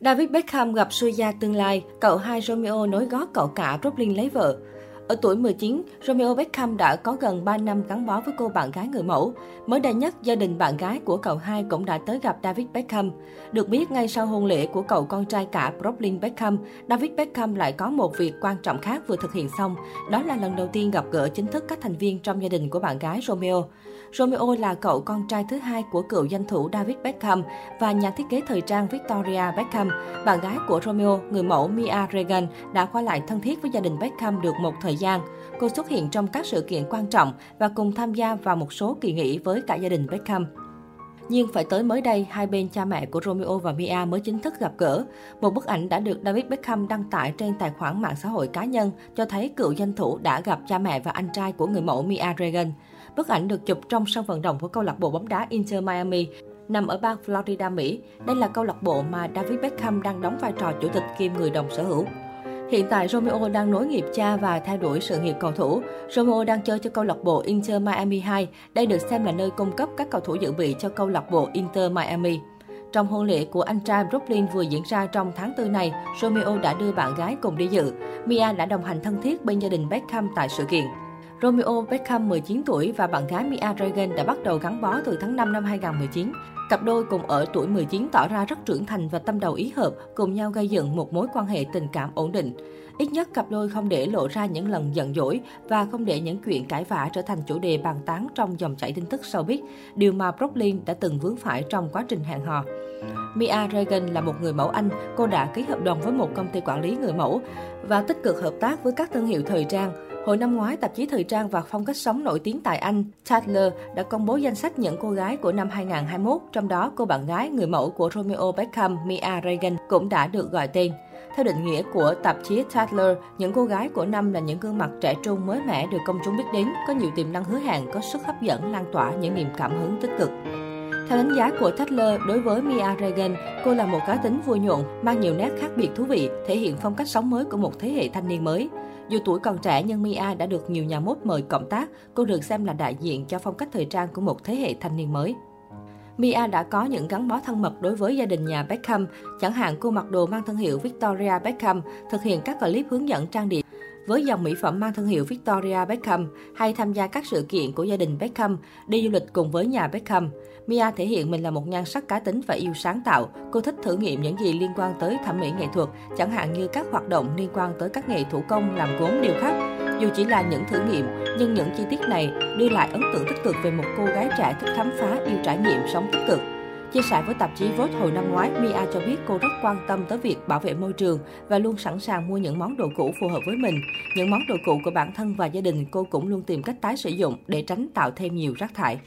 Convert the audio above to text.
David Beckham gặp suy gia tương lai, cậu hai Romeo nối gót cậu cả Brooklyn lấy vợ. Ở tuổi 19, Romeo Beckham đã có gần 3 năm gắn bó với cô bạn gái người mẫu. Mới đây nhất, gia đình bạn gái của cậu hai cũng đã tới gặp David Beckham. Được biết, ngay sau hôn lễ của cậu con trai cả Brooklyn Beckham, David Beckham lại có một việc quan trọng khác vừa thực hiện xong. Đó là lần đầu tiên gặp gỡ chính thức các thành viên trong gia đình của bạn gái Romeo. Romeo là cậu con trai thứ hai của cựu danh thủ David Beckham và nhà thiết kế thời trang Victoria Beckham. Bạn gái của Romeo, người mẫu Mia Regan, đã qua lại thân thiết với gia đình Beckham được một thời gian. Cô xuất hiện trong các sự kiện quan trọng và cùng tham gia vào một số kỳ nghỉ với cả gia đình Beckham. Nhưng phải tới mới đây, hai bên cha mẹ của Romeo và Mia mới chính thức gặp gỡ. Một bức ảnh đã được David Beckham đăng tải trên tài khoản mạng xã hội cá nhân cho thấy cựu danh thủ đã gặp cha mẹ và anh trai của người mẫu Mia Regan. Bức ảnh được chụp trong sân vận động của câu lạc bộ bóng đá Inter Miami, nằm ở bang Florida, Mỹ. Đây là câu lạc bộ mà David Beckham đang đóng vai trò chủ tịch kiêm người đồng sở hữu. Hiện tại Romeo đang nối nghiệp cha và theo đuổi sự nghiệp cầu thủ. Romeo đang chơi cho câu lạc bộ Inter Miami 2. Đây được xem là nơi cung cấp các cầu thủ dự bị cho câu lạc bộ Inter Miami. Trong hôn lễ của anh trai Brooklyn vừa diễn ra trong tháng 4 này, Romeo đã đưa bạn gái cùng đi dự. Mia đã đồng hành thân thiết bên gia đình Beckham tại sự kiện. Romeo Beckham 19 tuổi và bạn gái Mia Regan đã bắt đầu gắn bó từ tháng 5 năm 2019. Cặp đôi cùng ở tuổi 19 tỏ ra rất trưởng thành và tâm đầu ý hợp, cùng nhau gây dựng một mối quan hệ tình cảm ổn định. Ít nhất cặp đôi không để lộ ra những lần giận dỗi và không để những chuyện cãi vã trở thành chủ đề bàn tán trong dòng chảy tin tức showbiz, điều mà Brooklyn đã từng vướng phải trong quá trình hẹn hò. Mia Regan là một người mẫu Anh, cô đã ký hợp đồng với một công ty quản lý người mẫu và tích cực hợp tác với các thương hiệu thời trang. Hồi năm ngoái, tạp chí thời trang và phong cách sống nổi tiếng tại Anh, Tatler đã công bố danh sách những cô gái của năm 2021, trong đó cô bạn gái người mẫu của Romeo Beckham, Mia Regan cũng đã được gọi tên. Theo định nghĩa của tạp chí Tatler, những cô gái của năm là những gương mặt trẻ trung mới mẻ được công chúng biết đến, có nhiều tiềm năng hứa hẹn, có sức hấp dẫn, lan tỏa những niềm cảm hứng tích cực. Theo đánh giá của Tatler, đối với Mia Regan, cô là một cá tính vui nhộn, mang nhiều nét khác biệt thú vị, thể hiện phong cách sống mới của một thế hệ thanh niên mới. Dù tuổi còn trẻ nhưng Mia đã được nhiều nhà mốt mời cộng tác, cô được xem là đại diện cho phong cách thời trang của một thế hệ thanh niên mới. Mia đã có những gắn bó thân mật đối với gia đình nhà Beckham, chẳng hạn cô mặc đồ mang thương hiệu Victoria Beckham, thực hiện các clip hướng dẫn trang điểm với dòng mỹ phẩm mang thương hiệu Victoria Beckham hay tham gia các sự kiện của gia đình Beckham, đi du lịch cùng với nhà Beckham. Mia thể hiện mình là một nhan sắc cá tính và yêu sáng tạo. Cô thích thử nghiệm những gì liên quan tới thẩm mỹ nghệ thuật, chẳng hạn như các hoạt động liên quan tới các nghề thủ công làm gốm điêu khắc. Dù chỉ là những thử nghiệm, nhưng những chi tiết này đưa lại ấn tượng tích cực về một cô gái trẻ thích khám phá, yêu trải nghiệm, sống tích cực. Chia sẻ với tạp chí Vogue hồi năm ngoái, Mia cho biết cô rất quan tâm tới việc bảo vệ môi trường và luôn sẵn sàng mua những món đồ cũ phù hợp với mình. Những món đồ cũ của bản thân và gia đình cô cũng luôn tìm cách tái sử dụng để tránh tạo thêm nhiều rác thải.